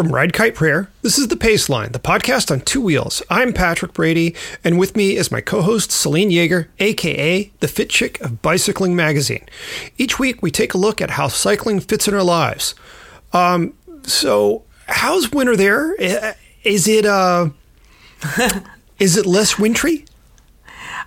From Red Kite Prayer, this is The Pace Line, the podcast on two wheels. I'm Patrick Brady, and with me is my co host Selene Yeager, aka the Fit Chick of Bicycling Magazine. Each week, we take a look at how cycling fits in our lives. Um, so, how's winter there? Is it, uh, is it less wintry?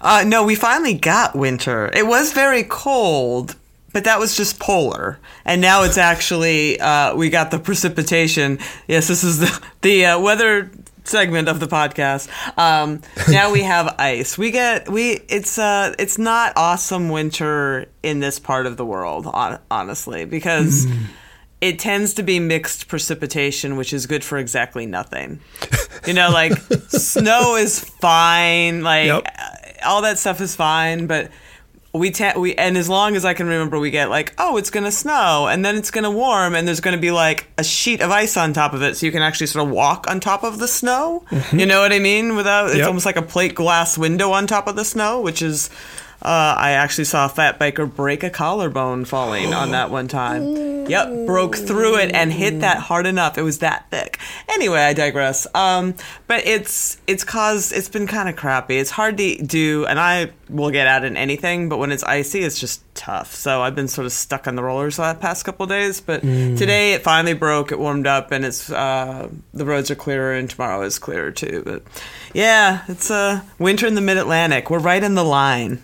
Uh, no, we finally got winter. It was very cold, but that was just polar, and now it's actually uh, we got the precipitation. Yes, this is the the uh, weather segment of the podcast. Um, now we have ice. We get we it's uh it's not awesome winter in this part of the world, on, honestly, because. Mm. It tends to be mixed precipitation, which is good for exactly nothing. You know, like snow is fine, like yep. all that stuff is fine, but we ta- we and as long as I can remember, we get like, oh, it's gonna snow, and then it's gonna warm, and there's gonna be like a sheet of ice on top of it, so you can actually sort of walk on top of the snow. Mm-hmm. You know what I mean? Without it's yep. almost like a plate glass window on top of the snow, which is uh, I actually saw a fat biker break a collarbone falling on that one time. Yep, broke through it and hit that hard enough. It was that thick. Anyway, I digress. Um, but it's it's caused it's been kind of crappy. It's hard to do, and I will get out in anything, but when it's icy, it's just tough. So I've been sort of stuck on the rollers the past couple days. But mm. today it finally broke. It warmed up, and it's uh, the roads are clearer, and tomorrow is clearer too. But yeah, it's uh, winter in the Mid Atlantic. We're right in the line.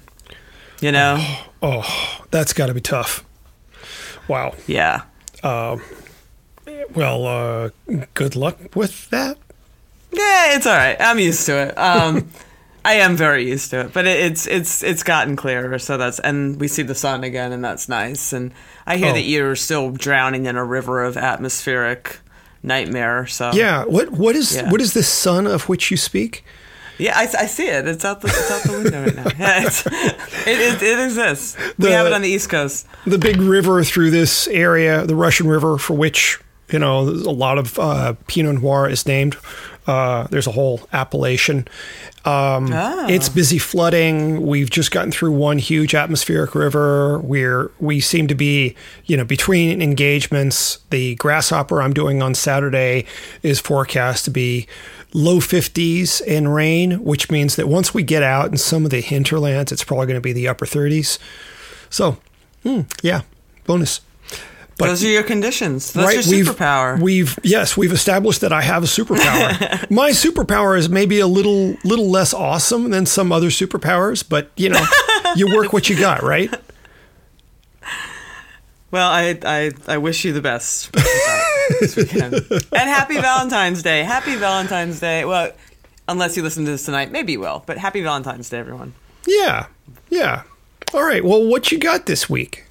You know? Oh, oh that's got to be tough. Wow. Yeah. Uh, well, uh, good luck with that. Yeah, it's all right. I'm used to it. Um, I am very used to it, but it, it's it's it's gotten clearer. So that's and we see the sun again, and that's nice. And I hear oh. that you're still drowning in a river of atmospheric nightmare. So yeah, what what is yeah. what is the sun of which you speak? Yeah, I, I see it. It's out the it's out the window right now. Yeah, it, it, it exists. The, we have it on the East Coast. The big river through this area, the Russian River, for which you know a lot of uh, Pinot Noir is named. Uh, there's a whole appellation. Um, oh. It's busy flooding. We've just gotten through one huge atmospheric river where we seem to be, you know, between engagements. The grasshopper I'm doing on Saturday is forecast to be low 50s in rain, which means that once we get out in some of the hinterlands, it's probably going to be the upper 30s. So, hmm, yeah, bonus. But, Those are your conditions. That's right, your superpower. We've, we've yes, we've established that I have a superpower. My superpower is maybe a little little less awesome than some other superpowers, but you know, you work what you got, right? Well, I I, I wish you the best this weekend. and happy Valentine's Day. Happy Valentine's Day. Well, unless you listen to this tonight, maybe you will. But happy Valentine's Day, everyone. Yeah. Yeah. All right. Well, what you got this week?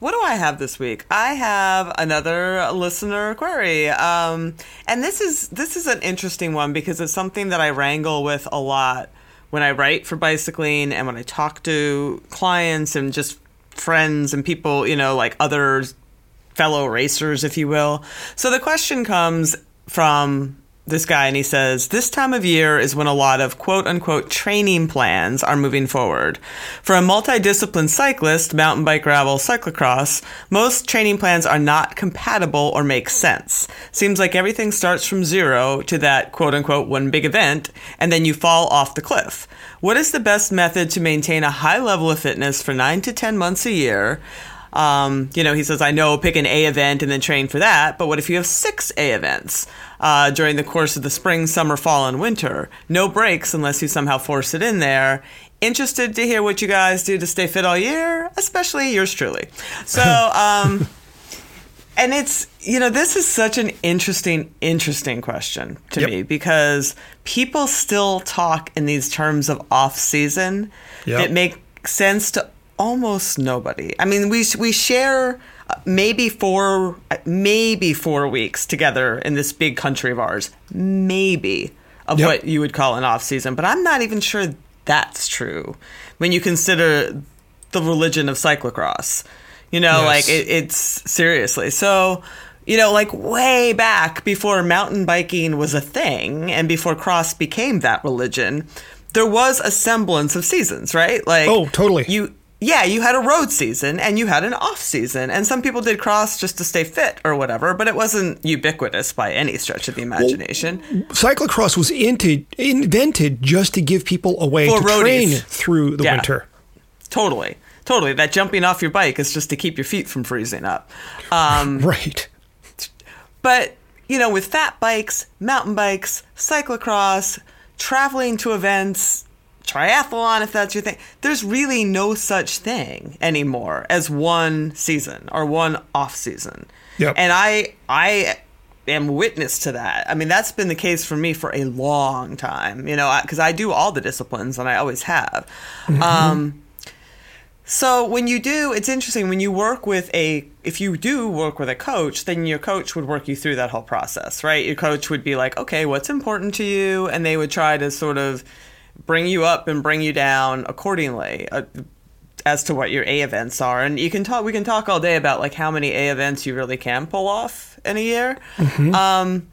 What do I have this week? I have another listener query, um, and this is this is an interesting one because it's something that I wrangle with a lot when I write for bicycling and when I talk to clients and just friends and people, you know, like other fellow racers, if you will. So the question comes from this guy and he says, This time of year is when a lot of quote unquote training plans are moving forward. For a multidiscipline cyclist, mountain bike, gravel, cyclocross, most training plans are not compatible or make sense. Seems like everything starts from zero to that quote unquote one big event, and then you fall off the cliff. What is the best method to maintain a high level of fitness for nine to 10 months a year? Um, you know, he says, I know, pick an A event and then train for that, but what if you have six A events uh, during the course of the spring, summer, fall, and winter? No breaks unless you somehow force it in there. Interested to hear what you guys do to stay fit all year, especially yours truly. So, um, And it's, you know, this is such an interesting, interesting question to Yep. me because people still talk in these terms of off season Yep. that make sense to almost nobody. I mean, we we share uh, maybe four maybe four weeks together in this big country of ours, maybe of Yep. what you would call an off season, but I'm not even sure that's true when you consider the religion of cyclocross. You know, Yes. like it, it's seriously so. You know, like way back before mountain biking was a thing and before cross became that religion, there was a semblance of seasons, right? Like Oh, totally. You yeah, you had a road season and you had an off season, and some people did cross just to stay fit or whatever, but it wasn't ubiquitous by any stretch of the imagination. Cyclocross was into, invented just to give people a way For to roadies. train through the Yeah. winter. Totally, totally. That jumping off your bike is just to keep your feet from freezing up. Um, Right. But, you know, with fat bikes, mountain bikes, cyclocross, traveling to events, triathlon, if that's your thing, there's really no such thing anymore as one season or one off season. Yep. And I, I am witness to that. I mean, that's been the case for me for a long time, you know, because I do all the disciplines and I always have. Um, so when you do, it's interesting when you work with a if you do work with a coach, then your coach would work you through that whole process, right? Your coach would be like, "Okay, what's important to you?" and they would try to sort of bring you up and bring you down accordingly. Uh, as to what your A events are, and you can talk. We can talk all day about like how many A events you really can pull off in a year. Um,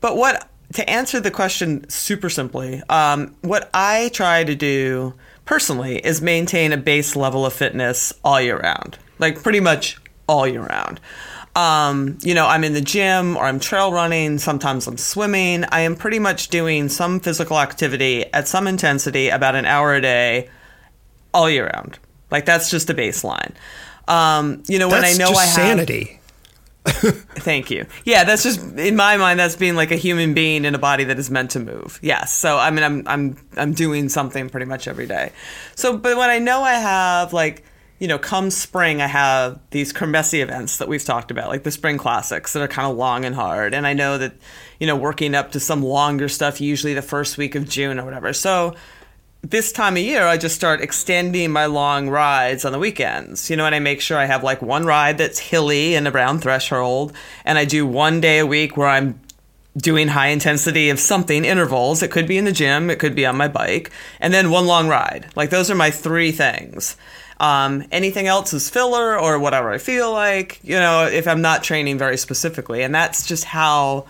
but what to answer the question super simply, um, what I try to do personally is maintain a base level of fitness all year round, like pretty much all year round. Um, you know, I'm in the gym or I'm trail running. Sometimes I'm swimming. I am pretty much doing some physical activity at some intensity, about an hour a day, all year round. Like that's just a baseline. Um, you know, when I know I have sanity. Thank you. Yeah, that's just in my mind. That's being like a human being in a body that is meant to move. Yes. So I mean, I'm I'm I'm doing something pretty much every day. So, but when I know I have like you know, come spring, I have these Kermesse events that we've talked about, like the spring classics that are kind of long and hard. And I know that, you know, working up to some longer stuff, usually the first week of June or whatever. So this time of year, I just start extending my long rides on the weekends. You know, and I make sure I have like one ride that's hilly and around threshold, and I do one day a week where I'm doing high intensity of something intervals. It could be in the gym, it could be on my bike, and then one long ride. Like those are my three things. Um, anything else is filler or whatever I feel like, you know, if I'm not training very specifically. And that's just how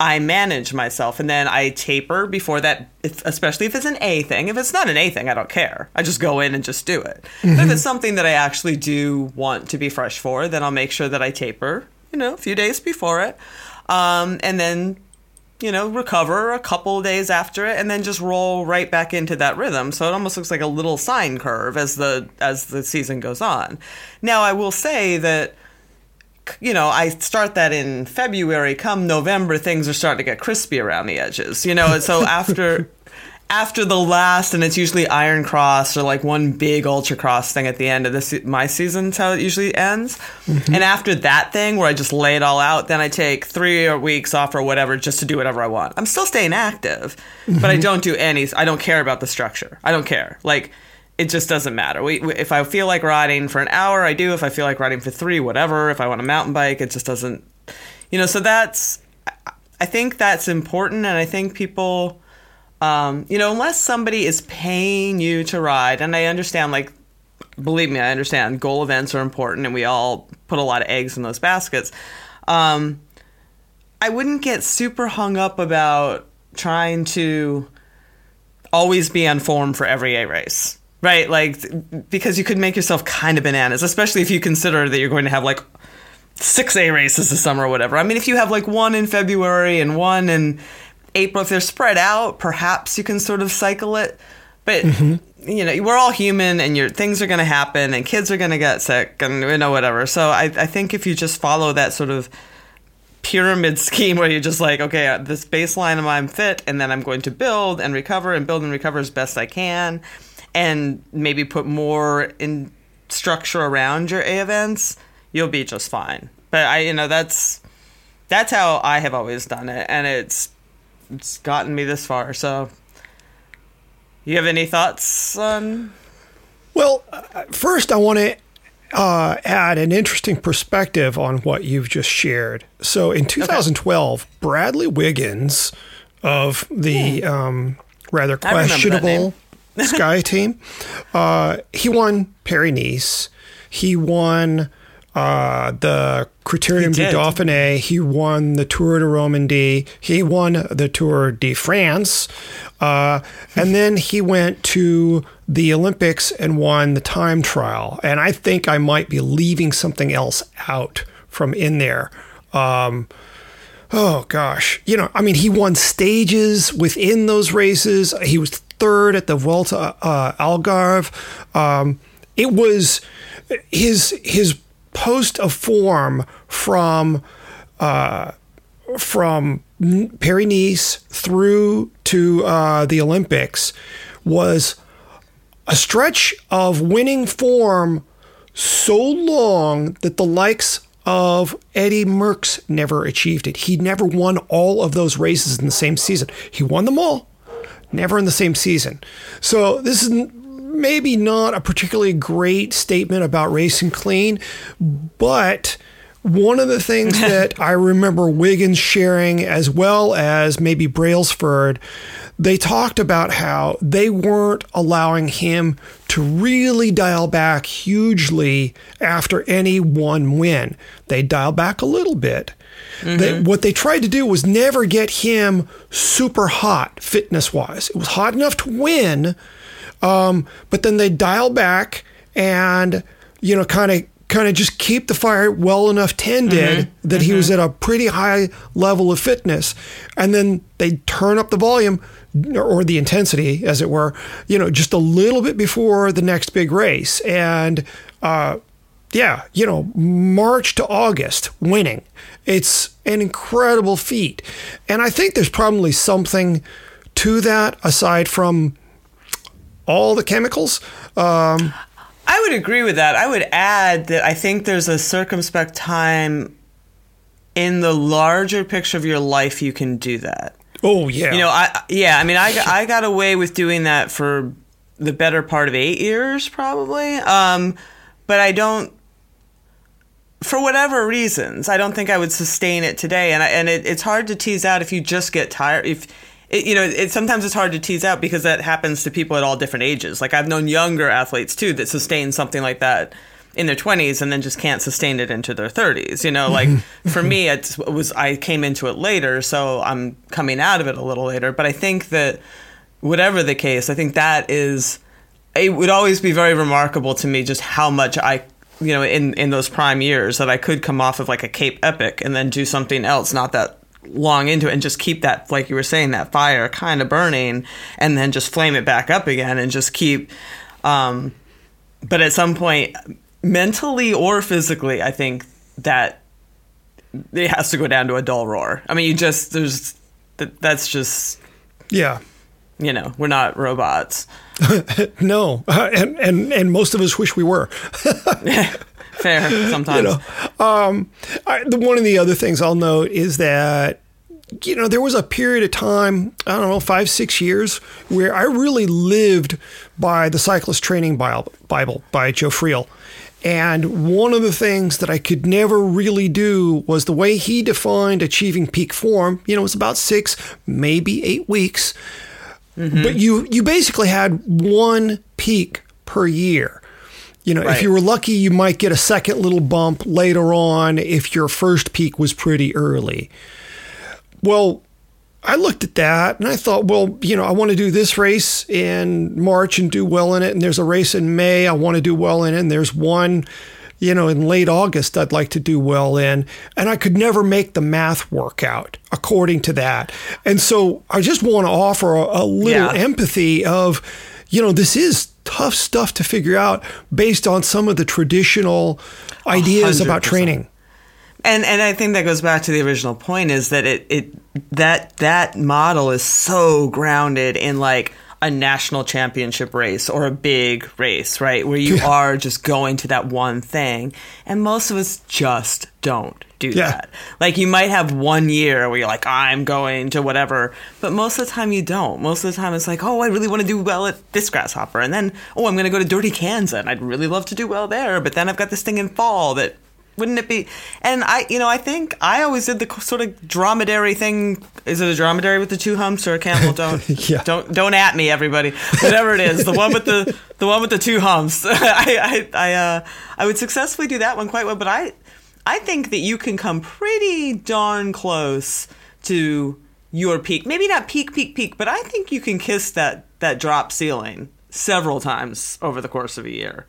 I manage myself. And then I taper before that, if, especially if it's an A thing. If it's not an A thing, I don't care. I just go in and just do it. But if it's something that I actually do want to be fresh for, then I'll make sure that I taper, you know, a few days before it. Um, and then you know, recover a couple days after it, and then just roll right back into that rhythm. So it almost looks like a little sine curve as the as the season goes on. Now, I will say that you know, I start that in February. Come November, things are starting to get crispy around the edges. You know, and so after after the last, and it's usually Iron Cross or like one big Ultra Cross thing at the end of this my season's how it usually ends. Mm-hmm. And after that thing where I just lay it all out, then I take three weeks off or whatever just to do whatever I want. I'm still staying active, but I mm-hmm. don't do any. I don't care about the structure. I don't care. Like it just doesn't matter. We, we, if I feel like riding for an hour, I do. If I feel like riding for three, whatever. If I want a mountain bike, it just doesn't. You know, so that's. I think that's important, and I think people. Um, you know, unless somebody is paying you to ride, and I understand, like, believe me, I understand goal events are important, and we all put a lot of eggs in those baskets. Um, I wouldn't get super hung up about trying to always be on form for every A race, right? Like, because you could make yourself kind of bananas, especially if you consider that you're going to have like six A races this summer or whatever. I mean, if you have like one in February and one in April, if they're spread out, perhaps you can sort of cycle it. But you know, we're all human, and your things are going to happen, and kids are going to get sick, and you know whatever. So I, I think if you just follow that sort of pyramid scheme where you're just like, okay, uh, this baseline of I'm fit, and then I'm going to build and recover and build and recover as best I can, and maybe put more in structure around your A events, you'll be just fine. but I, you know, that's that's how I have always done it, and it's it's gotten me this far. So, you have any thoughts on? Well, uh, first I want to uh, add an interesting perspective on what you've just shared. So, in 2012, okay. Bradley Wiggins of the hmm. um, rather questionable Sky team, uh, he won Paris Nice. He won uh, the Criterium du Dauphiné. He won the Tour de Romandie. He won the Tour de France. Uh, and then he went to the Olympics and won the time trial. And I think I might be leaving something else out from in there. Um, oh gosh, you know, I mean, he won stages within those races. He was third at the Vuelta uh, Algarve. Um, it was his his post of form from uh, from Paris Nice through to uh, the Olympics was a stretch of winning form so long that the likes of Eddy Merckx never achieved it. He never won all of those races in the same season. He won them all, never in the same season. So this is maybe not a particularly great statement about racing clean, but one of the things that I remember Wiggins sharing, as well as maybe Brailsford, they talked about how they weren't allowing him to really dial back hugely after any one win. They dial back a little bit. Mm-hmm. They, what they tried to do was never get him super hot fitness wise. It was hot enough to win, um, but then they dial back and you know kind of kind of just keep the fire well enough tended mm-hmm. that mm-hmm. he was at a pretty high level of fitness, and then they turn up the volume or the intensity, as it were, you know, just a little bit before the next big race, and. Uh, yeah, you know, March to August winning. It's an incredible feat. And I think there's probably something to that aside from all the chemicals. Um, I would agree with that. I would add that I think there's a circumspect time in the larger picture of your life you can do that. Oh yeah. You know, I yeah, I mean I I got away with doing that for the better part of 8 years probably. Um, but I don't for whatever reasons, I don't think I would sustain it today and I, and it, it's hard to tease out if you just get tired if it, you know, it, sometimes it's hard to tease out because that happens to people at all different ages. Like I've known younger athletes too that sustain something like that in their 20s and then just can't sustain it into their 30s. You know, like for me, it was I came into it later, so I'm coming out of it a little later. But I think that whatever the case, I think that is it would always be very remarkable to me just how much I you know in in those prime years that I could come off of like a Cape Epic and then do something else not that long into it and just keep that like you were saying that fire kind of burning and then just flame it back up again and just keep um but at some point mentally or physically i think that it has to go down to a dull roar. I mean you just there's that's just yeah. You know we're not robots. No. And and and most of us wish we were Fair, sometimes. You know, um, I, the, one of the other things I'll note is that you know, there was a period of time, I don't know, five, six years, where I really lived by the Cyclist Training Bible by Joe Friel. And one of the things that I could never really do was the way he defined achieving peak form. You know, it was about six, maybe eight weeks. Mm-hmm. But you you basically had one peak per year. You know, right. if you were lucky, you might get a second little bump later on if your first peak was pretty early. Well, I looked at that and I thought, well, you know, I want to do this race in March and do well in it. And there's a race in May I want to do well in. It, and there's one, you know, in late August I'd like to do well in. And I could never make the math work out according to that. And so I just want to offer a, a little yeah. empathy of, you know, this is tough stuff to figure out based on some of the traditional ideas 100%. about training. And and I think that goes back to the original point is that it it that that model is so grounded in like a national championship race or a big race, right? Where you yeah. are just going to that one thing. And most of us just don't do yeah. that. Like you might have one year where you're like, I'm going to whatever, but most of the time you don't. Most of the time it's like, oh, I really want to do well at this grasshopper. And then, oh, I'm going to go to Dirty Kanza and I'd really love to do well there. But then I've got this thing in fall that wouldn't it be? And I, you know, I think I always did the sort of dromedary thing. Is it a dromedary with the two humps or a camel? Don't, yeah. don't, don't at me, everybody. Whatever it is, the one with the, the one with the two humps. I, I, I, uh, I would successfully do that one quite well. But I, I think that you can come pretty darn close to your peak. Maybe not peak, peak, peak, but I think you can kiss that that drop ceiling several times over the course of a year.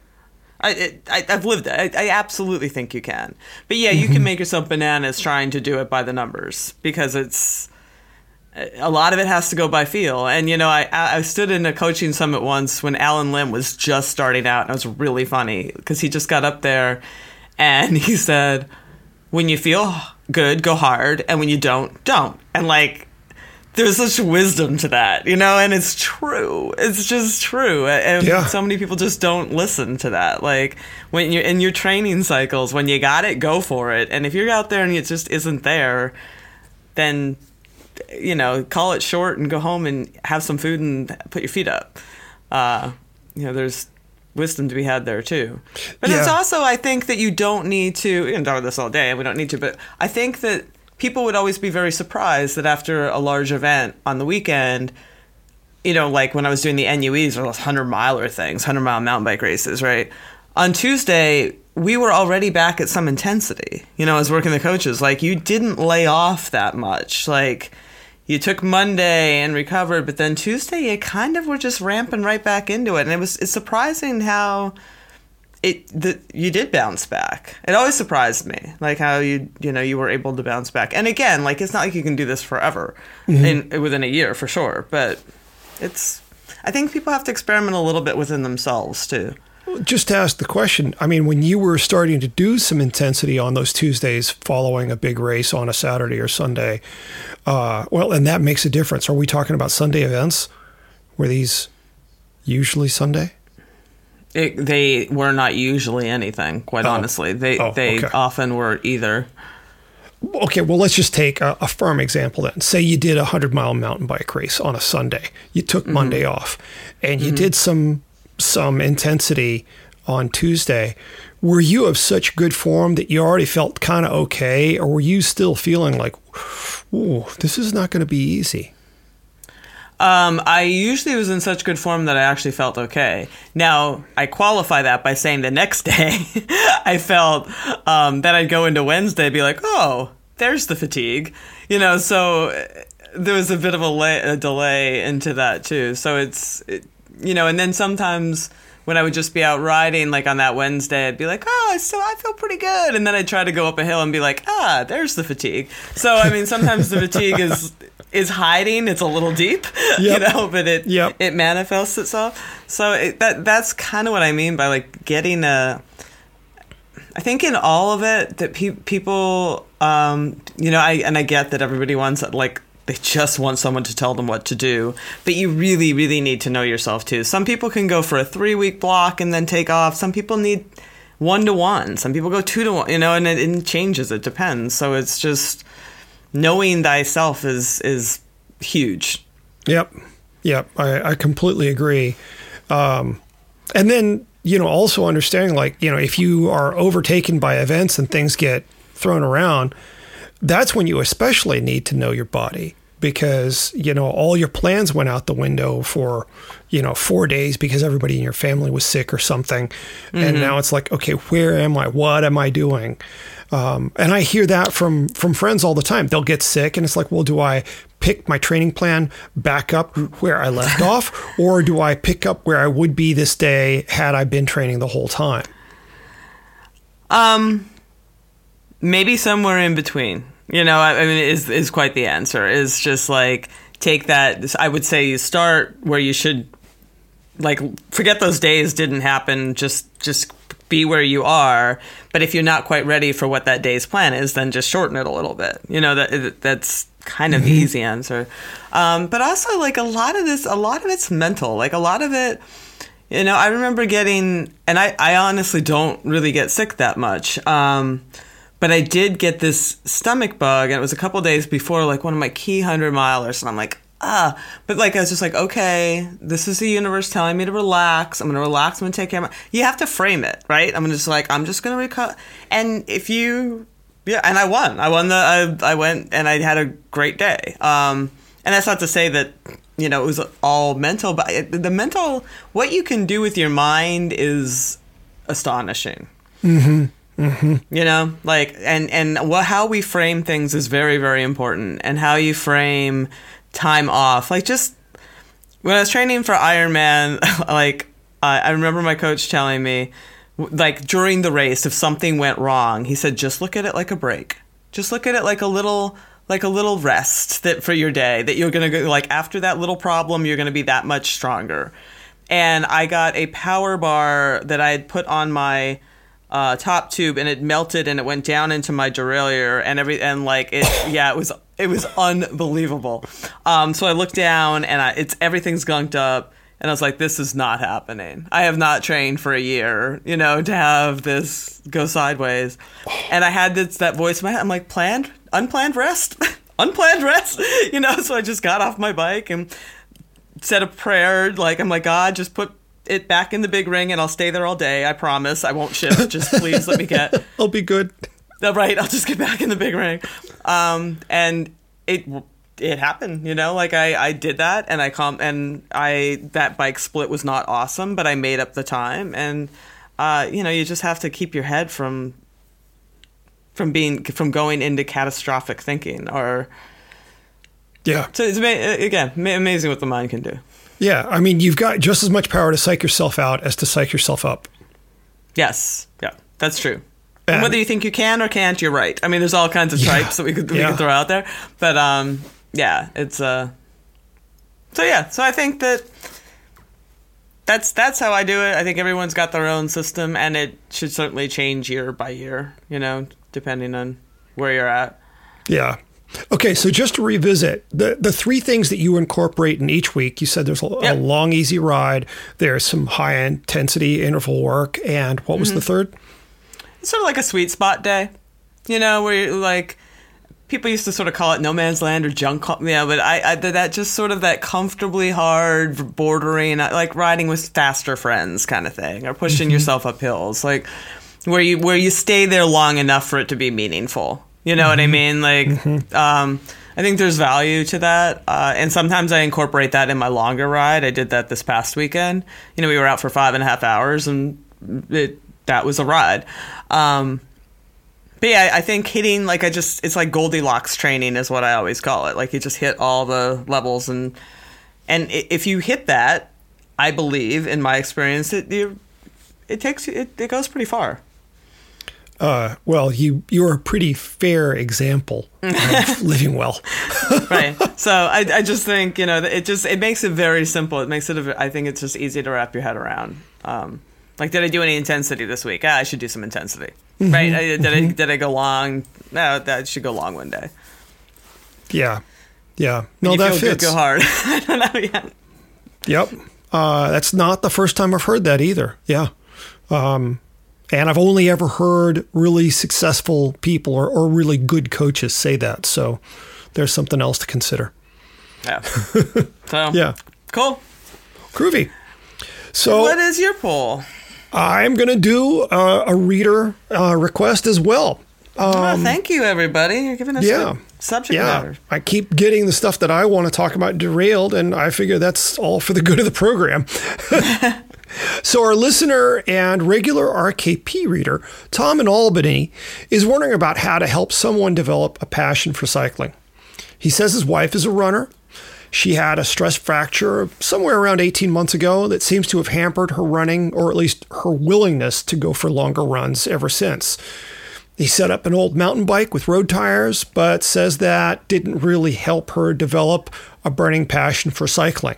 I, I have lived it. I, I, absolutely think you can. But yeah, you can make yourself bananas trying to do it by the numbers because it's a lot of it has to go by feel. And you know, I I stood in a coaching summit once when Allen Lim was just starting out, and it was really funny because he just got up there and he said, "When you feel good, go hard, and when you don't, don't." And like, there's such wisdom to that, you know, and it's true. It's just true, and yeah. so many people just don't listen to that. Like when you're in your training cycles, when you got it, go for it. And if you're out there and it just isn't there, then you know, call it short and go home and have some food and put your feet up. Uh, you know, there's wisdom to be had there too. But yeah. it's also, I think that you don't need to. We can talk about this all day, and we don't need to. But I think that people would always be very surprised that after a large event on the weekend, you know, like when I was doing the NUEs or those hundred miler things, hundred mile mountain bike races, right? On Tuesday, we were already back at some intensity. You know, I was working the coaches. Like you didn't lay off that much. Like you took Monday and recovered, but then Tuesday you kind of were just ramping right back into it, and it was it's surprising how it the, you did bounce back. It always surprised me, like how you you know you were able to bounce back. And again, like it's not like you can do this forever, mm-hmm. in within a year for sure, but it's. I think people have to experiment a little bit within themselves too. Just to ask the question, I mean, when you were starting to do some intensity on those Tuesdays following a big race on a Saturday or Sunday, uh, well, and that makes a difference. Are we talking about Sunday events? Were these usually Sunday? It, they were not usually anything, quite oh. honestly. They oh, they okay. often were either. Okay, well, let's just take a, a, firm example then. Say you did a 100 mile mountain bike race on a Sunday. You took mm-hmm. Monday off and you mm-hmm. did some some intensity on Tuesday. Were you of such good form that you already felt kind of okay, or were you still feeling like, ooh, this is not going to be easy? Um, I usually was in such good form that I actually felt okay. Now, I qualify that by saying the next day I felt um, that I'd go into Wednesday be like, oh, there's the fatigue. You know, so uh, there was a bit of a, lay, a delay into that too. So it's, it, you know, and then sometimes when I would just be out riding, like on that Wednesday, I'd be like, oh, so I feel pretty good. And then I'd try to go up a hill and be like, ah, there's the fatigue. So, I mean, sometimes the fatigue is is hiding. It's a little deep, yep. you know, but it yep. it manifests itself. So it, that that's kind of what I mean by like getting a. I think in all of it that pe- people, um, you know, I and I get that everybody wants like they just want someone to tell them what to do. But you really, really need to know yourself too. Some people can go for a three week block and then take off. Some people need one to one. Some people go two to one, you know, and it, it changes. It depends. So it's just knowing thyself is is huge. Yep. Yep. I, I completely agree. Um, and then, you know, also understanding like, you know, if you are overtaken by events and things get thrown around, that's when you especially need to know your body because you know all your plans went out the window for you know four days because everybody in your family was sick or something. Mm-hmm. and now it's like okay where am i? What am i doing? Um, and i hear that from from friends all the time. They'll get sick and it's like well do i pick my training plan back up where i left off or do i pick up where i would be this day had i been training the whole time? Um maybe somewhere in between you know, I, mean, is is quite the answer. Is just like take that. I would say you start where you should. Like, forget those days didn't happen. Just just be where you are. But if you're not quite ready for what that day's plan is, then just shorten it a little bit. You know that that's kind of mm-hmm. easy answer. Um, but also, like a lot of this, a lot of it's mental. Like a lot of it, you know, I remember getting, and I, I honestly don't really get sick that much. Um, but I did get this stomach bug, and it was a couple days before like one of my key hundred milers, and I'm like, ah. But like I was just like, okay, this is the universe telling me to relax. I'm gonna relax. I'm gonna take care of my. You have to frame it, right? I'm just like, I'm just gonna recover. And if you, yeah, and I won. I won the. I, I went and I had a great day. Um, and that's not to say that you know, it was all mental, but the mental, what you can do with your mind is astonishing. Mm-hmm. Mm-hmm. You know, like, and and what how we frame things is very very important, and how you frame time off. Like, just when I was training for Ironman, like uh, I remember my coach telling me, like during the race, if something went wrong, he said, just look at it like a break. Just look at it like a little like a little rest that for your day that you're gonna go like after that little problem you're gonna be that much stronger and i got a power bar that i had put on my uh, top tube and it melted and it went down into my derailleur and every and like it yeah it was it was unbelievable um, so i looked down and I, it's everything's gunked up and I was like, this is not happening. I have not trained for a year, you know, to have this go sideways. And I had this that voice in my head. I'm like, planned, unplanned rest, unplanned rest, you know. So I just got off my bike and said a prayer. Like I'm like, God, just put it back in the big ring, and I'll stay there all day. I promise, I won't shift. Just please let me get. I'll be good. Right, I'll just get back in the big ring. Um, and it it happened, you know, like I, I did that and I com and I that bike split was not awesome, but I made up the time and uh, you know, you just have to keep your head from from being from going into catastrophic thinking or yeah. So it's again amazing what the mind can do. Yeah, I mean, you've got just as much power to psych yourself out as to psych yourself up. Yes, yeah, that's true. And whether you think you can or can't, you're right. I mean, there's all kinds of yeah, types that we could we yeah. could throw out there, but um, yeah, it's uh. So yeah, so I think that that's that's how I do it. I think everyone's got their own system, and it should certainly change year by year. You know, depending on where you're at. Yeah. Okay, so just to revisit the the three things that you incorporate in each week. You said there's a, yep. a long, easy ride. There's some high intensity interval work, and what was mm-hmm. the third? It's sort of like a sweet spot day. You know, where you're like people used to sort of call it no man's land or junk yeah but I, I that just sort of that comfortably hard bordering like riding with faster friends kind of thing or pushing mm-hmm. yourself up hills like where you where you stay there long enough for it to be meaningful you know mm-hmm. what i mm-hmm. mean like mm-hmm. um, i think there's value to that uh, and sometimes i incorporate that in my longer ride i did that this past weekend you know we were out for five and a half hours and it, that was a ride um, but yeah, I think hitting like I just it's like Goldilocks training is what I always call it. Like you just hit all the levels and and if you hit that, I believe in my experience it you, it takes it, it goes pretty far. Uh, well, you you're a pretty fair example of living well. right. So I, I just think you know it just it makes it very simple. It makes it a, I think it's just easy to wrap your head around. Um, like, did I do any intensity this week? Ah, I should do some intensity. Mm-hmm. Right? Did I mm-hmm. did I go long? No, that should go long one day. Yeah, yeah. No, that fits. Good, go hard. I don't know yet. Yep. Uh, that's not the first time I've heard that either. Yeah. Um, and I've only ever heard really successful people or, or really good coaches say that. So there's something else to consider. Yeah. So yeah. Cool. Groovy. So what is your poll? I'm going to do a, a reader uh, request as well. Oh, um, oh, thank you, everybody. You're giving us yeah, subject yeah. matter. I keep getting the stuff that I want to talk about derailed, and I figure that's all for the good of the program. so, our listener and regular RKP reader, Tom in Albany, is wondering about how to help someone develop a passion for cycling. He says his wife is a runner she had a stress fracture somewhere around 18 months ago that seems to have hampered her running, or at least her willingness to go for longer runs ever since. He set up an old mountain bike with road tires, but says that didn't really help her develop a burning passion for cycling.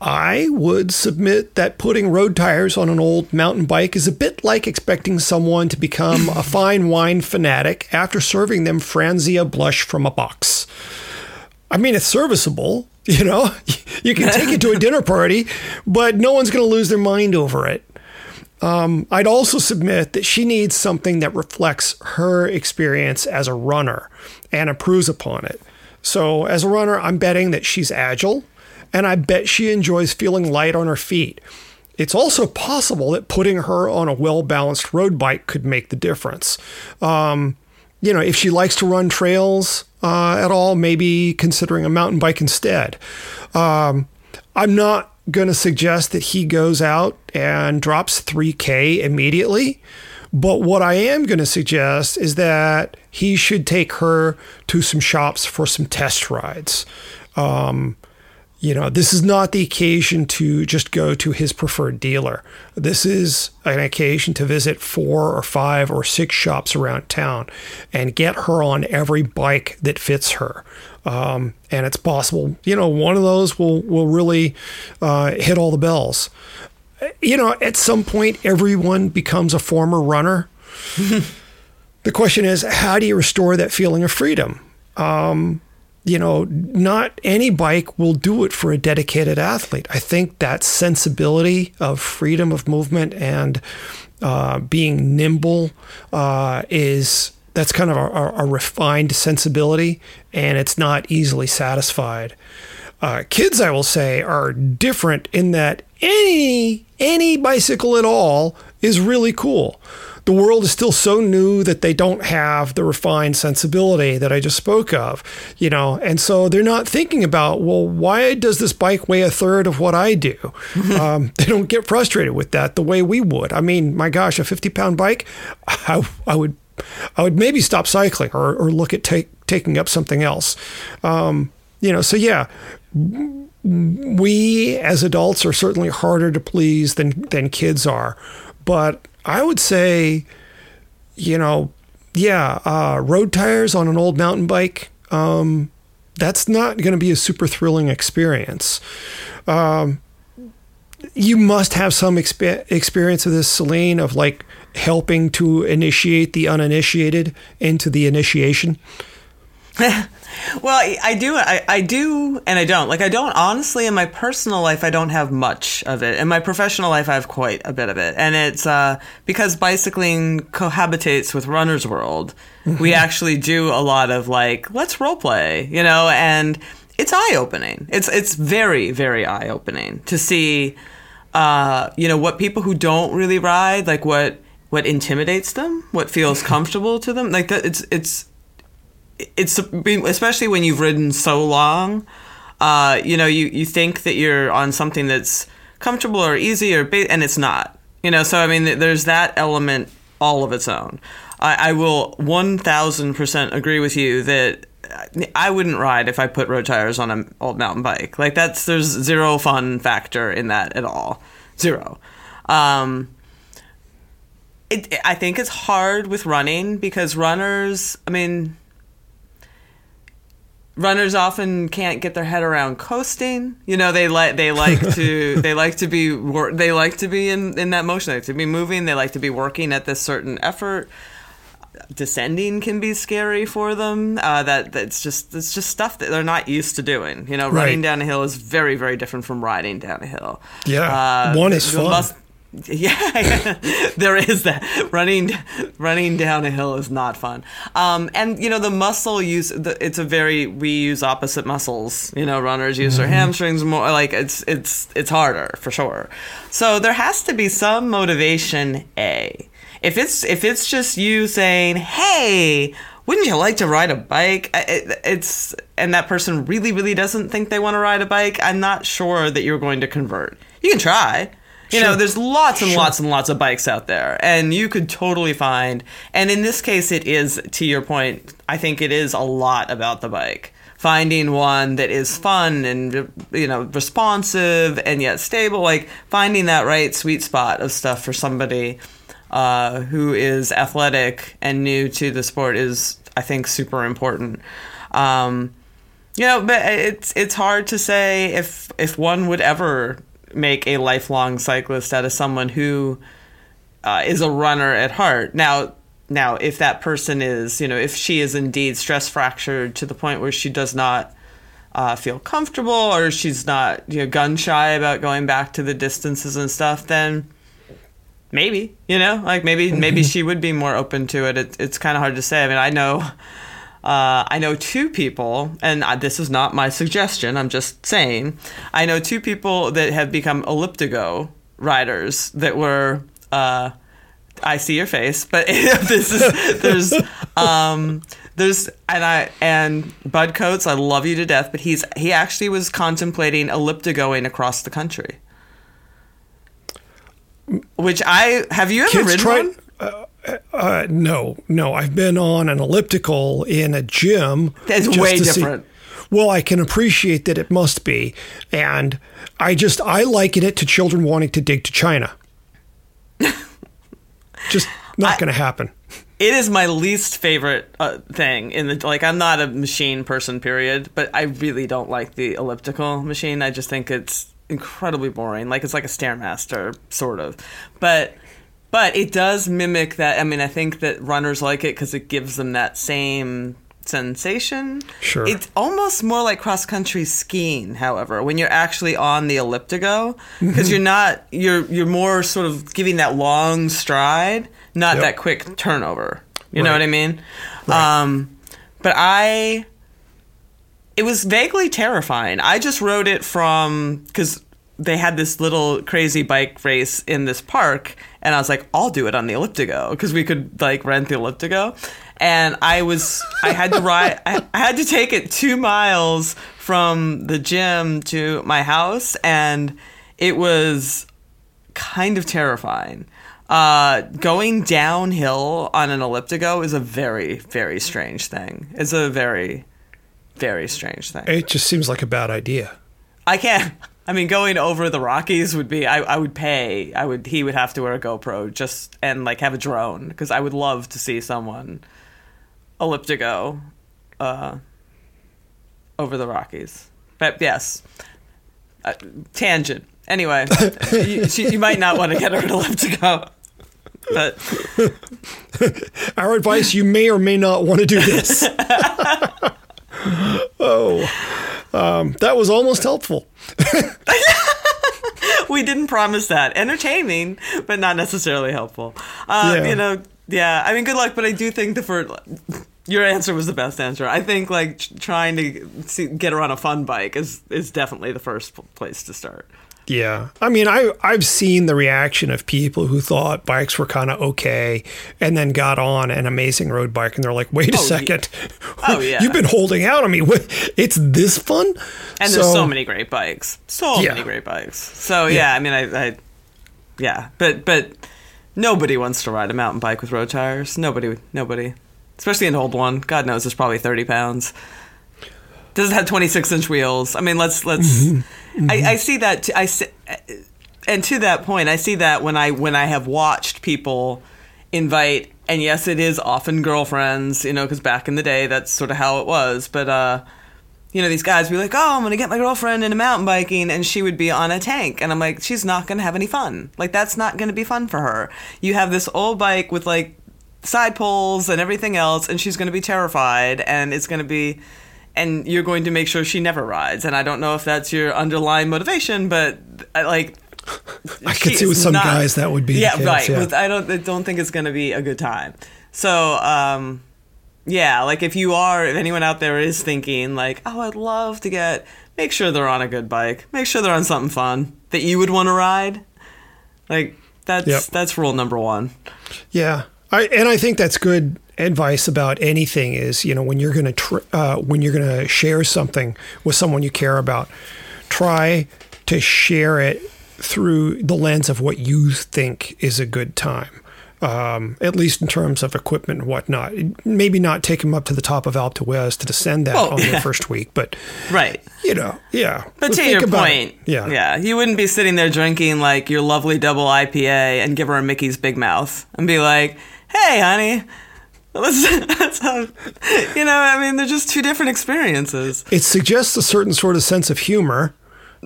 I would submit that putting road tires on an old mountain bike is a bit like expecting someone to become a fine wine fanatic after serving them Franzia blush from a box. I mean, it's serviceable, you know, you can take it to a dinner party, but no one's going to lose their mind over it. Um, I'd also submit that she needs something that reflects her experience as a runner and improves upon it. So, as a runner, I'm betting that she's agile, and I bet she enjoys feeling light on her feet. It's also possible that putting her on a well balanced road bike could make the difference. Um, you know, if she likes to run trails uh, at all, maybe considering a mountain bike instead. Um, I'm not going to suggest that he goes out and drops 3K immediately. But what I am going to suggest is that he should take her to some shops for some test rides. Um, you know, this is not the occasion to just go to his preferred dealer. This is an occasion to visit four or five or six shops around town and get her on every bike that fits her. Um, and it's possible, you know, one of those will will really uh, hit all the bells. You know, at some point, everyone becomes a former runner. the question is, how do you restore that feeling of freedom? Um, you know, not any bike will do it for a dedicated athlete. I think that sensibility of freedom of movement and uh, being nimble uh, is that's kind of a, a, refined sensibility, and it's not easily satisfied. Uh, kids, I will say, are different in that any any bicycle at all is really cool the world is still so new that they don't have the refined sensibility that I just spoke of, you know, and so they're not thinking about, well, why does this bike weigh a third of what I do? um, they don't get frustrated with that the way we would. I mean, my gosh, a 50 pound bike, I, I would. I would maybe stop cycling or, or look at take, taking up something else. Um, you know, so yeah, we as adults are certainly harder to please than than kids are, but I would say, you know, yeah, uh, road tires on an old mountain bike. Um, that's not going to be a super thrilling experience. Um, you must have some exp- experience of this, Selene, of like helping to initiate the uninitiated into the initiation. well, I do, I, I do, and I don't. Like, I don't honestly. In my personal life, I don't have much of it. In my professional life, I have quite a bit of it, and it's uh, because bicycling cohabitates with runner's world. Mm-hmm. We actually do a lot of like, let's role play, you know, and it's eye opening. It's it's very very eye opening to see, uh, you know, what people who don't really ride like what what intimidates them, what feels comfortable to them. Like that, it's it's it's especially when you've ridden so long. Uh, you know, you, you think that you're on something that's comfortable or easy or ba- and it's not. You know, so I mean, there's that element all of its own. I, I will one thousand percent agree with you that I wouldn't ride if I put road tires on an old mountain bike. Like that's there's zero fun factor in that at all, zero. Um, it, I think it's hard with running because runners. I mean, runners often can't get their head around coasting. You know, they like they like to they like to be they like to be in in that motion. They like to be moving. They like to be working at this certain effort. Descending can be scary for them. Uh, that that's just it's just stuff that they're not used to doing. You know, running right. down a hill is very very different from riding down a hill. Yeah, uh, one is fun. Must, yeah, there is that running running down a hill is not fun. Um, and you know the muscle use the, it's a very we use opposite muscles. You know, runners use mm-hmm. their hamstrings more. Like it's it's it's harder for sure. So there has to be some motivation. A if it's if it's just you saying, "Hey, wouldn't you like to ride a bike?" It, it's and that person really really doesn't think they want to ride a bike. I'm not sure that you're going to convert. You can try you sure. know, there's lots and sure. lots and lots of bikes out there, and you could totally find. And in this case, it is to your point. I think it is a lot about the bike. Finding one that is fun and you know responsive and yet stable, like finding that right sweet spot of stuff for somebody uh, who is athletic and new to the sport is, I think, super important. Um, You know, but it's it's hard to say if if one would ever make a lifelong cyclist out of someone who uh, is a runner at heart. Now, now, if that person is, you know, if she is indeed stress fractured to the point where she does not uh, feel comfortable or she's not, you know, gun shy about going back to the distances and stuff, then maybe, you know, like maybe maybe she would be more open to it. it it's kind of hard to say. I mean, I know. Uh, I know two people, and this is not my suggestion. I'm just saying. I know two people that have become elliptigo riders that were uh, I see your face, but this is there's um there's and I and Bud Coates, I love you to death, but he's he actually was contemplating elliptigoing across the country. Which I have you ever Kids ridden try, one? Uh, no, no. I've been on an elliptical in a gym. That's way different. See, well, I can appreciate that it must be, and I just I liken it to children wanting to dig to China. Just not going to happen. It is my least favorite uh, thing in the like. I'm not a machine person, period. But I really don't like the elliptical machine. I just think it's incredibly boring. Like it's like a stairmaster, sort of. But but it does mimic that. I mean, I think that runners like it because it gives them that same sensation. Sure. It's almost more like cross country skiing, however, when you're actually on the elliptigo because mm-hmm. you're not you're you're more sort of giving that long stride, not yep. that quick turnover. You right. know what I mean? Right. Um, but I it was vaguely terrifying. I just rode it from cuz they had this little crazy bike race in this park and I was like, I'll do it on the elliptigo because we could like rent the elliptigo and I was I had to ride I, I had to take it two miles from the gym to my house, and it was kind of terrifying. Uh, going downhill on an elliptigo is a very, very strange thing. It's a very, very strange thing. It just seems like a bad idea. I can't. I mean, going over the Rockies would be. I, I would pay. I would. He would have to wear a GoPro just and like have a drone because I would love to see someone elliptigo uh, over the Rockies. But yes, uh, tangent. Anyway, you, you, might not want to get her an elliptigo. But our advice: you may or may not want to do this. oh, um, that was almost helpful. we didn't promise that. Entertaining, but not necessarily helpful. Uh, yeah. You know, yeah. I mean, good luck, but I do think the first your answer was the best answer. I think like trying to see, get her on a fun bike is is definitely the first place to start. Yeah. I mean, I I've seen the reaction of people who thought bikes were kind of okay and then got on an amazing road bike and they're like, "Wait a oh, second. Yeah. Oh yeah. You've been holding out on me. It's this fun?" And so, there's so many great bikes. So yeah. many great bikes. So yeah, yeah I mean, I, I yeah, but but nobody wants to ride a mountain bike with road tires. Nobody nobody especially an old one. God knows it's probably thirty pounds. Does it have twenty six inch wheels? I mean, let's let's. Mm-hmm. Mm-hmm. I, I, see that. T- I see, and to that point, I see that when I when I have watched people invite, and yes, it is often girlfriends, you know, because back in the day, that's sort of how it was. But uh, you know, these guys be like, "Oh, I'm gonna get my girlfriend into mountain biking," and she would be on a tank, and I'm like, "She's not gonna have any fun. Like, that's not gonna be fun for her. You have this old bike with like side poles and everything else, and she's going to be terrified, and it's going to be, and you're going to make sure she never rides. And I don't know if that's your underlying motivation, but I, like. I could see with some not, guys that would be yeah case, right. Yeah. I don't I don't think it's going to be a good time. So um, yeah, like if you are, if anyone out there is thinking like, oh, I'd love to get, make sure they're on a good bike. Make sure they're on something fun that you would want to ride. Like that's yep. that's rule number one. Yeah, I, and I think that's good advice about anything is you know when you're going to tr- uh, when you're going to share something with someone you care about try to share it through the lens of what you think is a good time um, at least in terms of equipment and whatnot. Maybe not take them up to the top of Alpe d'Huez to descend that well, on yeah. the first week, but right, you know, yeah. But to your point, yeah, yeah, you wouldn't be sitting there drinking like your lovely double IPA and give her a Mickey's Big Mouth and be like, hey, honey, That's how, you know, I mean, they're just two different experiences. It suggests a certain sort of sense of humor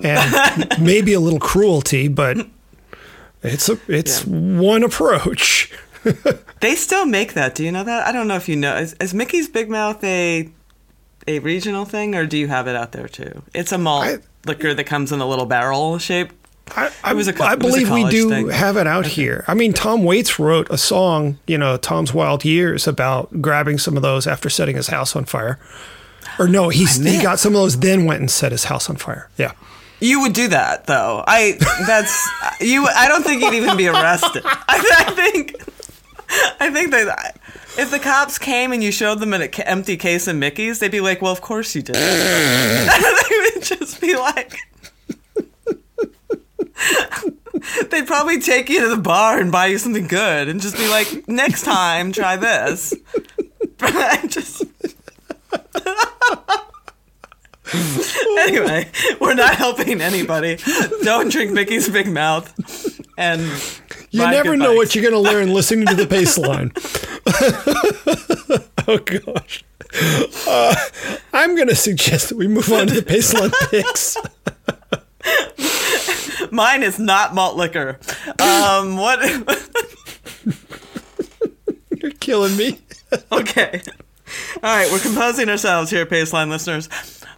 and maybe a little cruelty, but it's a it's yeah. one approach. they still make that. Do you know that? I don't know if you know. Is, is, Mickey's Big Mouth a a regional thing, or do you have it out there too? It's a malt I, liquor that comes in a little barrel shape. I, I, a, I believe we do thing. have it out okay. here. I mean, Tom Waits wrote a song, you know, Tom's Wild Years, about grabbing some of those after setting his house on fire. Or no, he he got some of those, then went and set his house on fire. Yeah. You would do that, though. I that's you. I don't think you'd even be arrested. I, I think. I think that if the cops came and you showed them an empty case of Mickey's, they'd be like, "Well, of course you did." they would just be like. They'd probably take you to the bar and buy you something good and just be like, next time, try this. just. anyway, we're not helping anybody. Don't drink Mickey's Big Mouth. And you never know what you're going to learn listening to the Paceline. oh gosh. Uh, I'm going to suggest that we move on to the Paceline picks. Mine is not malt liquor. Um, what? You're killing me. okay. All right, we're composing ourselves here, Paceline listeners.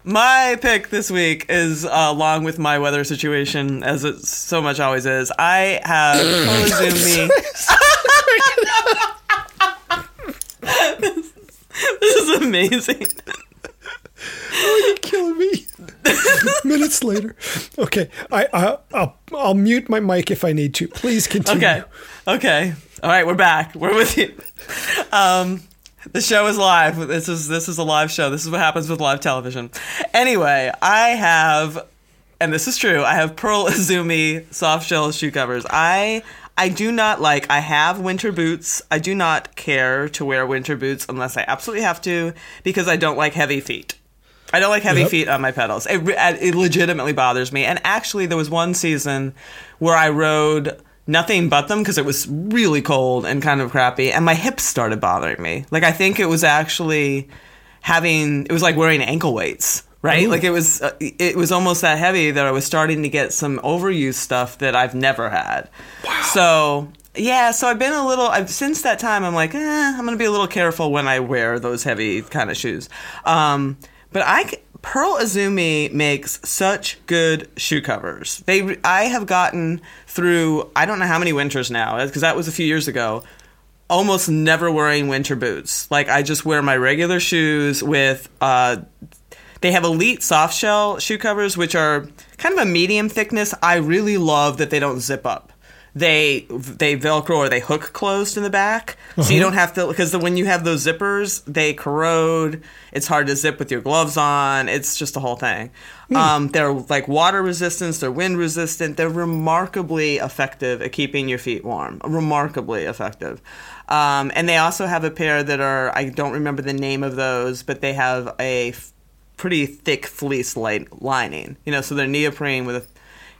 My pick this week is uh, along with my weather situation, as it so much always is. I have Kozumi. this, this is amazing. Oh, you're killing me. Minutes later. Okay, I, I I'll I'll mute my mic if I need to. Please continue. Okay. Okay. All right, we're back. We're with you. Um, the show is live. This is this is a live show. This is what happens with live television. Anyway, I have, and this is true. I have Pearl Izumi soft shell shoe covers. I I do not like. I have winter boots. I do not care to wear winter boots unless I absolutely have to because I don't like heavy feet. I don't like heavy yep. feet on my pedals. It, it legitimately bothers me. And actually, there was one season where I rode nothing but them because it was really cold and kind of crappy, and my hips started bothering me. Like I think it was actually having it was like wearing ankle weights. Right, Ooh. like it was, uh, it was almost that heavy that I was starting to get some overuse stuff that I've never had. Wow. So yeah, so I've been a little. I've, since that time, I'm like, eh, I'm gonna be a little careful when I wear those heavy kind of shoes. Um, but I Pearl Izumi makes such good shoe covers. They I have gotten through I don't know how many winters now because that was a few years ago. Almost never wearing winter boots. Like I just wear my regular shoes with. Uh, they have elite soft shell shoe covers, which are kind of a medium thickness. I really love that they don't zip up they they velcro or they hook closed in the back, uh-huh. so you uh-huh. don't have to because when you have those zippers, they corrode. It's hard to zip with your gloves on. It's just a whole thing. Mm. Um, they're like water resistant. They're wind resistant. They're remarkably effective at keeping your feet warm. Remarkably effective. Um, and they also have a pair that are I don't remember the name of those, but they have a f- pretty thick fleece light lining. You know, so they're neoprene with a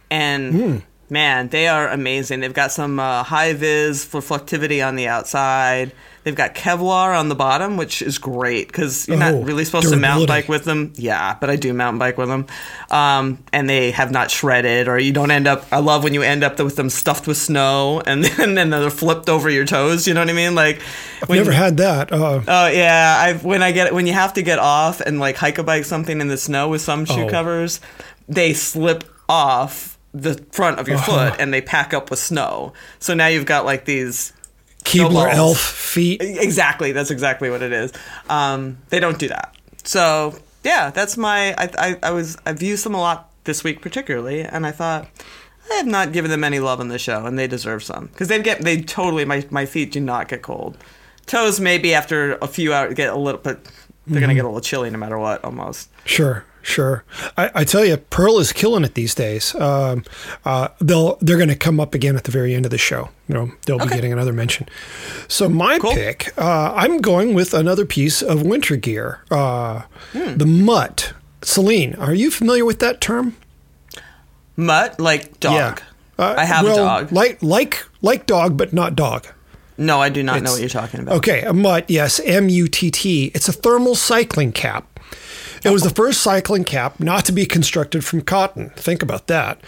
and. Mm man, they are amazing. They've got some uh, high vis for reflectivity on the outside. They've got Kevlar on the bottom, which is great because you're oh, not really supposed durability. to mountain bike with them. Yeah, but I do mountain bike with them. Um, and they have not shredded, or you don't end up. I love when you end up with them stuffed with snow and then, then they're flipped over your toes. You know what I mean? Like, I've never had that. Uh, oh yeah, I when I get when you have to get off and like hike a bike something in the snow with some shoe oh. covers, they slip off the front of your uh-huh. foot and they pack up with snow. So now you've got like these Keebler elf feet. Exactly, that's exactly what it is. Um, they don't do that. So yeah, that's my. I, I, I was I've used them a lot this week particularly, and I thought I have not given them any love on the show, and they deserve some because they get they totally my my feet do not get cold. Toes maybe after a few hours get a little, but they're mm-hmm. gonna get a little chilly no matter what almost. Sure. Sure, I, I, tell you, Pearl is killing it these days. Um, uh, they'll they're going to come up again at the very end of the show. You know, they'll okay. be getting another mention. So my cool. pick, uh, I'm going with another piece of winter gear, uh, hmm. the mutt. Selene, are you familiar with that term? Mutt, like dog. Yeah. Uh, I have well, a dog. Like like like dog, but not dog. No, I do not know what you're talking about. Okay, a mutt, yes, M U T T. It's a thermal cycling cap. It was the first cycling cap not to be constructed from cotton. Think about that.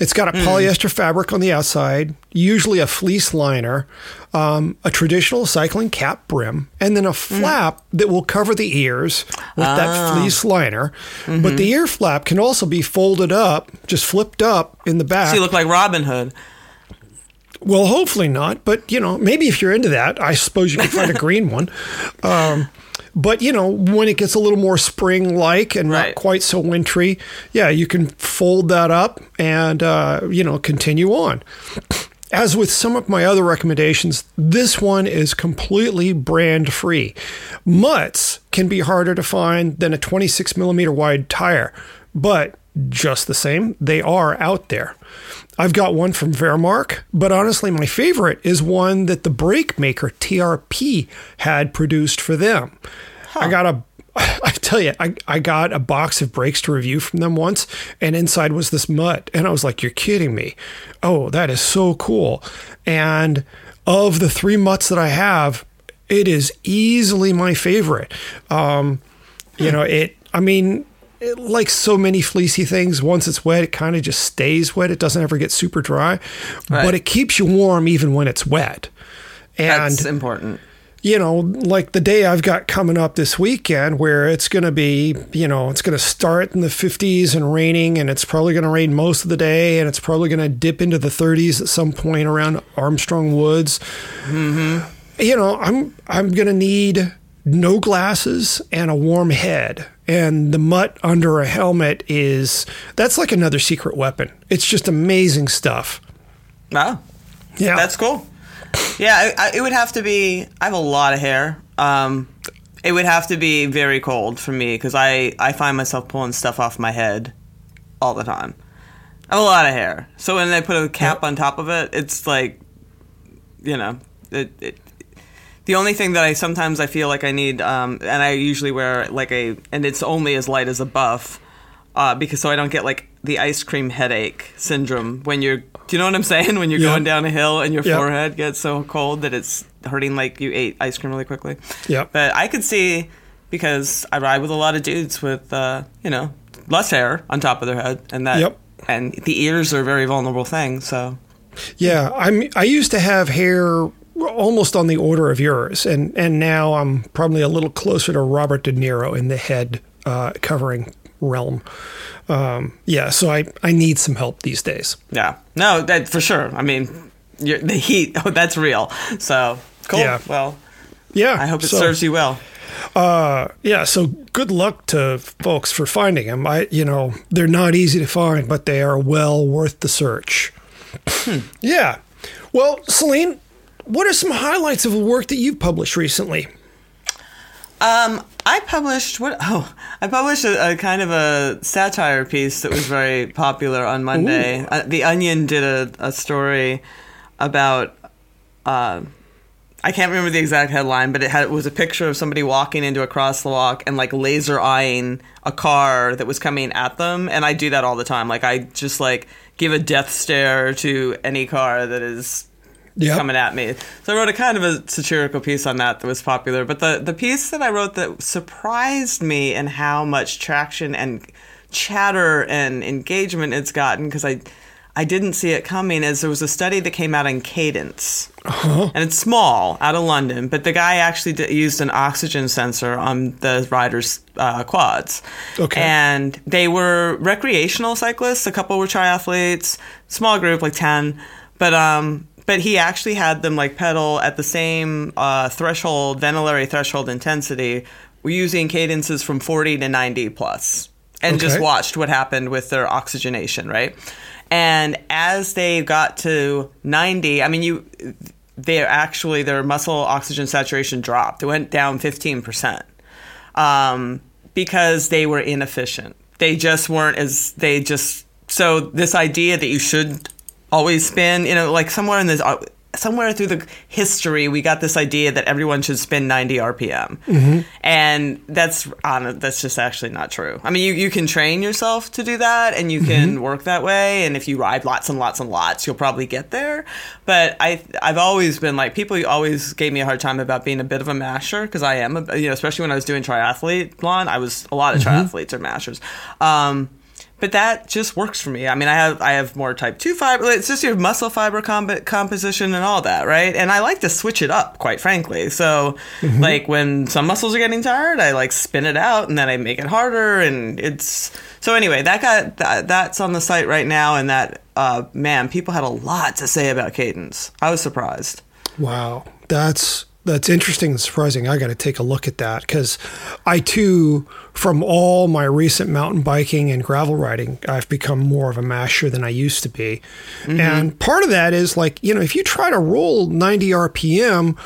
It's got a mm. polyester fabric on the outside, usually a fleece liner, um, a traditional cycling cap brim, and then a hmm. flap mm. that will cover the ears with that ah. fleece liner. Mm-hmm. But the ear flap can also be folded up, just flipped up in the back. So you look like Robin Hood. Well, hopefully not, but you know, maybe if you're into that, I suppose you could find a green one. Um, but you know, when it gets a little more spring-like and right. not quite so wintry, yeah, you can fold that up and uh, you know continue on. As with some of my other recommendations, this one is completely brand free. Mutts can be harder to find than a 26 millimeter wide tire, but just the same, they are out there. I've got one from Vermarc, but honestly, my favorite is one that the brake maker TRP had produced for them. Huh. I got a I tell you, I, I got a box of brakes to review from them once, and inside was this mutt. And I was like, You're kidding me. Oh, that is so cool. And of the three mutts that I have, it is easily my favorite. Um, you know, it, I mean, it, like so many fleecy things, once it's wet, it kind of just stays wet. It doesn't ever get super dry, right. but it keeps you warm even when it's wet. And That's important you know, like the day I've got coming up this weekend where it's going to be, you know, it's going to start in the 50s and raining and it's probably going to rain most of the day and it's probably going to dip into the 30s at some point around Armstrong Woods. Mm-hmm. You know, I'm I'm going to need no glasses and a warm head. And the mutt under a helmet is that's like another secret weapon. It's just amazing stuff. Wow. Yeah. That's cool. Yeah, I, I, it would have to be. I have a lot of hair. Um, it would have to be very cold for me because I, I find myself pulling stuff off my head all the time. I have a lot of hair, so when they put a cap yep. on top of it, it's like, you know, it, it, the only thing that I sometimes I feel like I need, um, and I usually wear like a, and it's only as light as a buff, uh, because so I don't get like the ice cream headache syndrome when you're do you know what I'm saying? When you're yep. going down a hill and your yep. forehead gets so cold that it's hurting like you ate ice cream really quickly. Yeah. But I could see because I ride with a lot of dudes with uh, you know, less hair on top of their head and that yep. and the ears are a very vulnerable thing, so Yeah, I'm I used to have hair almost on the order of yours and and now I'm probably a little closer to Robert De Niro in the head uh, covering realm. Um, yeah, so I, I need some help these days. Yeah, no, that for sure. I mean, the heat, oh, that's real. So cool. Yeah. Well, yeah. I hope it so, serves you well. Uh, yeah. So good luck to folks for finding them. I, you know, they're not easy to find, but they are well worth the search. Hmm. Yeah. Well, Selene, what are some highlights of the work that you've published recently? Um, I published what? Oh, I published a, a, kind of a satire piece that was very popular on Monday. Uh, the Onion did a, a story about. Uh, I can't remember the exact headline, but it had it was a picture of somebody walking into a crosswalk and like laser eyeing a car that was coming at them. And I do that all the time. Like I just like give a death stare to any car that is yep. coming at me. So I wrote a kind of a satirical piece on that that was popular. But the, the piece that I wrote that surprised me and how much traction and chatter and engagement it's gotten because I I didn't see it coming is there was a study that came out in Cadence. Uh-huh. And it's small out of London, but the guy actually d- used an oxygen sensor on the riders' uh, quads. Okay. And they were recreational cyclists. A couple were triathletes, small group, like 10. But um, but he actually had them like pedal at the same uh, threshold, ventilatory threshold intensity, using cadences from 40 to 90 plus, and okay. just watched what happened with their oxygenation, right? And as they got to 90, I mean, you, they actually, their muscle oxygen saturation dropped. It went down 15%. Um, because they were inefficient. They just weren't as, they just, so this idea that you should always spin, you know, like somewhere in this, uh, somewhere through the history we got this idea that everyone should spin 90 rpm mm-hmm. and that's on that's just actually not true i mean you, you can train yourself to do that and you can mm-hmm. work that way and if you ride lots and lots and lots you'll probably get there but i i've always been like people always gave me a hard time about being a bit of a masher because i am a, you know especially when i was doing triathlete triathlon i was a lot of mm-hmm. triathletes are mashers um, but that just works for me. I mean, I have I have more type two fiber. It's just your muscle fiber comp- composition and all that, right? And I like to switch it up, quite frankly. So, mm-hmm. like when some muscles are getting tired, I like spin it out and then I make it harder, and it's so anyway. That got that, that's on the site right now, and that uh, man, people had a lot to say about cadence. I was surprised. Wow, that's that's interesting and surprising. I got to take a look at that because I too, from all my recent mountain biking and gravel riding, I've become more of a masher than I used to be. Mm-hmm. And part of that is like, you know, if you try to roll 90 RPM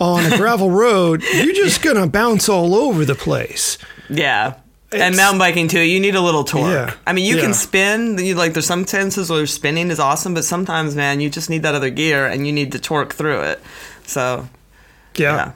on a gravel road, you're just going to bounce all over the place. Yeah. It's, and mountain biking too, you need a little torque. Yeah, I mean, you yeah. can spin. You like there's some tenses where spinning is awesome, but sometimes, man, you just need that other gear and you need to torque through it. So yeah. Yeah.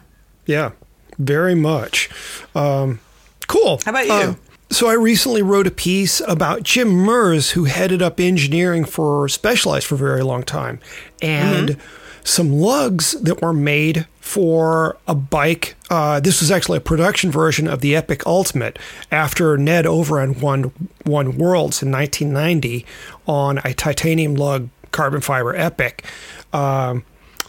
yeah very much. Um, cool. How about you? Uh, so I recently wrote a piece about Jim Merz, who headed up engineering for Specialized for a very long time, and mm-hmm. some lugs that were made for a bike. Uh, this was actually a production version of the Epic Ultimate after Ned Overend won won Worlds in 1990 on a titanium lug carbon fiber Epic. Um,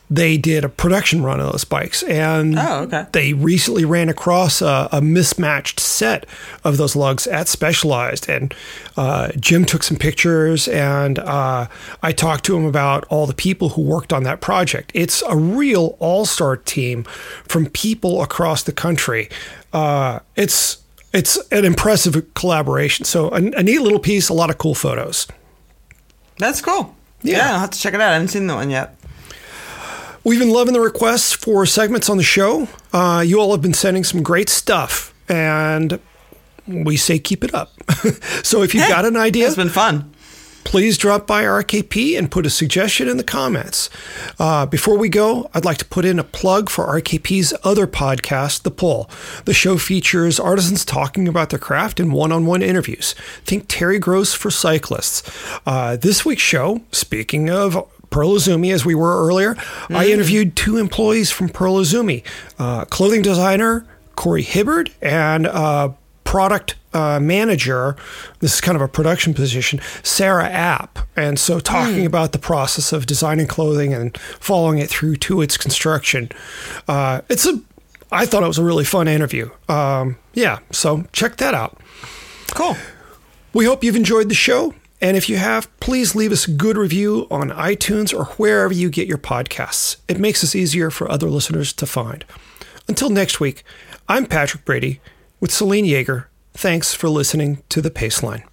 they did a production run of those bikes, and oh, okay. they recently ran across a, a, mismatched set of those lugs at Specialized, and uh, Jim took some pictures, and uh, I talked to him about all the people who worked on that project. It's a real all-star team from people across the country. Uh, it's it's an impressive collaboration. So a, a neat little piece, a lot of cool photos. That's cool. Yeah. yeah, I'll have to check it out. I haven't seen that one yet. We've been loving the requests for segments on the show. Uh, you all have been sending some great stuff, and we say keep it up. so if you've got an idea, it's been fun. Please drop by RKP and put a suggestion in the comments. Uh, before we go, I'd like to put in a plug for RKP's other podcast, The Pull. The show features artisans talking about their craft in one on one interviews. Think Terry Gross for cyclists. Uh, this week's show, speaking of Pearl Izumi, as we were earlier. Mm. I interviewed two employees from Pearl Izumi, uh, clothing designer Corey Hibbard and uh, product uh, manager. This is kind of a production position, Sarah App. And so, talking mm. about the process of designing clothing and following it through to its construction. Uh, it's a, I thought it was a really fun interview. Um, yeah, so check that out. Cool. We hope you've enjoyed the show. And if you have, please leave us a good review on iTunes or wherever you get your podcasts. It makes us easier for other listeners to find. Until next week, I'm Patrick Brady with Selene Yeager. Thanks for listening to The Paceline.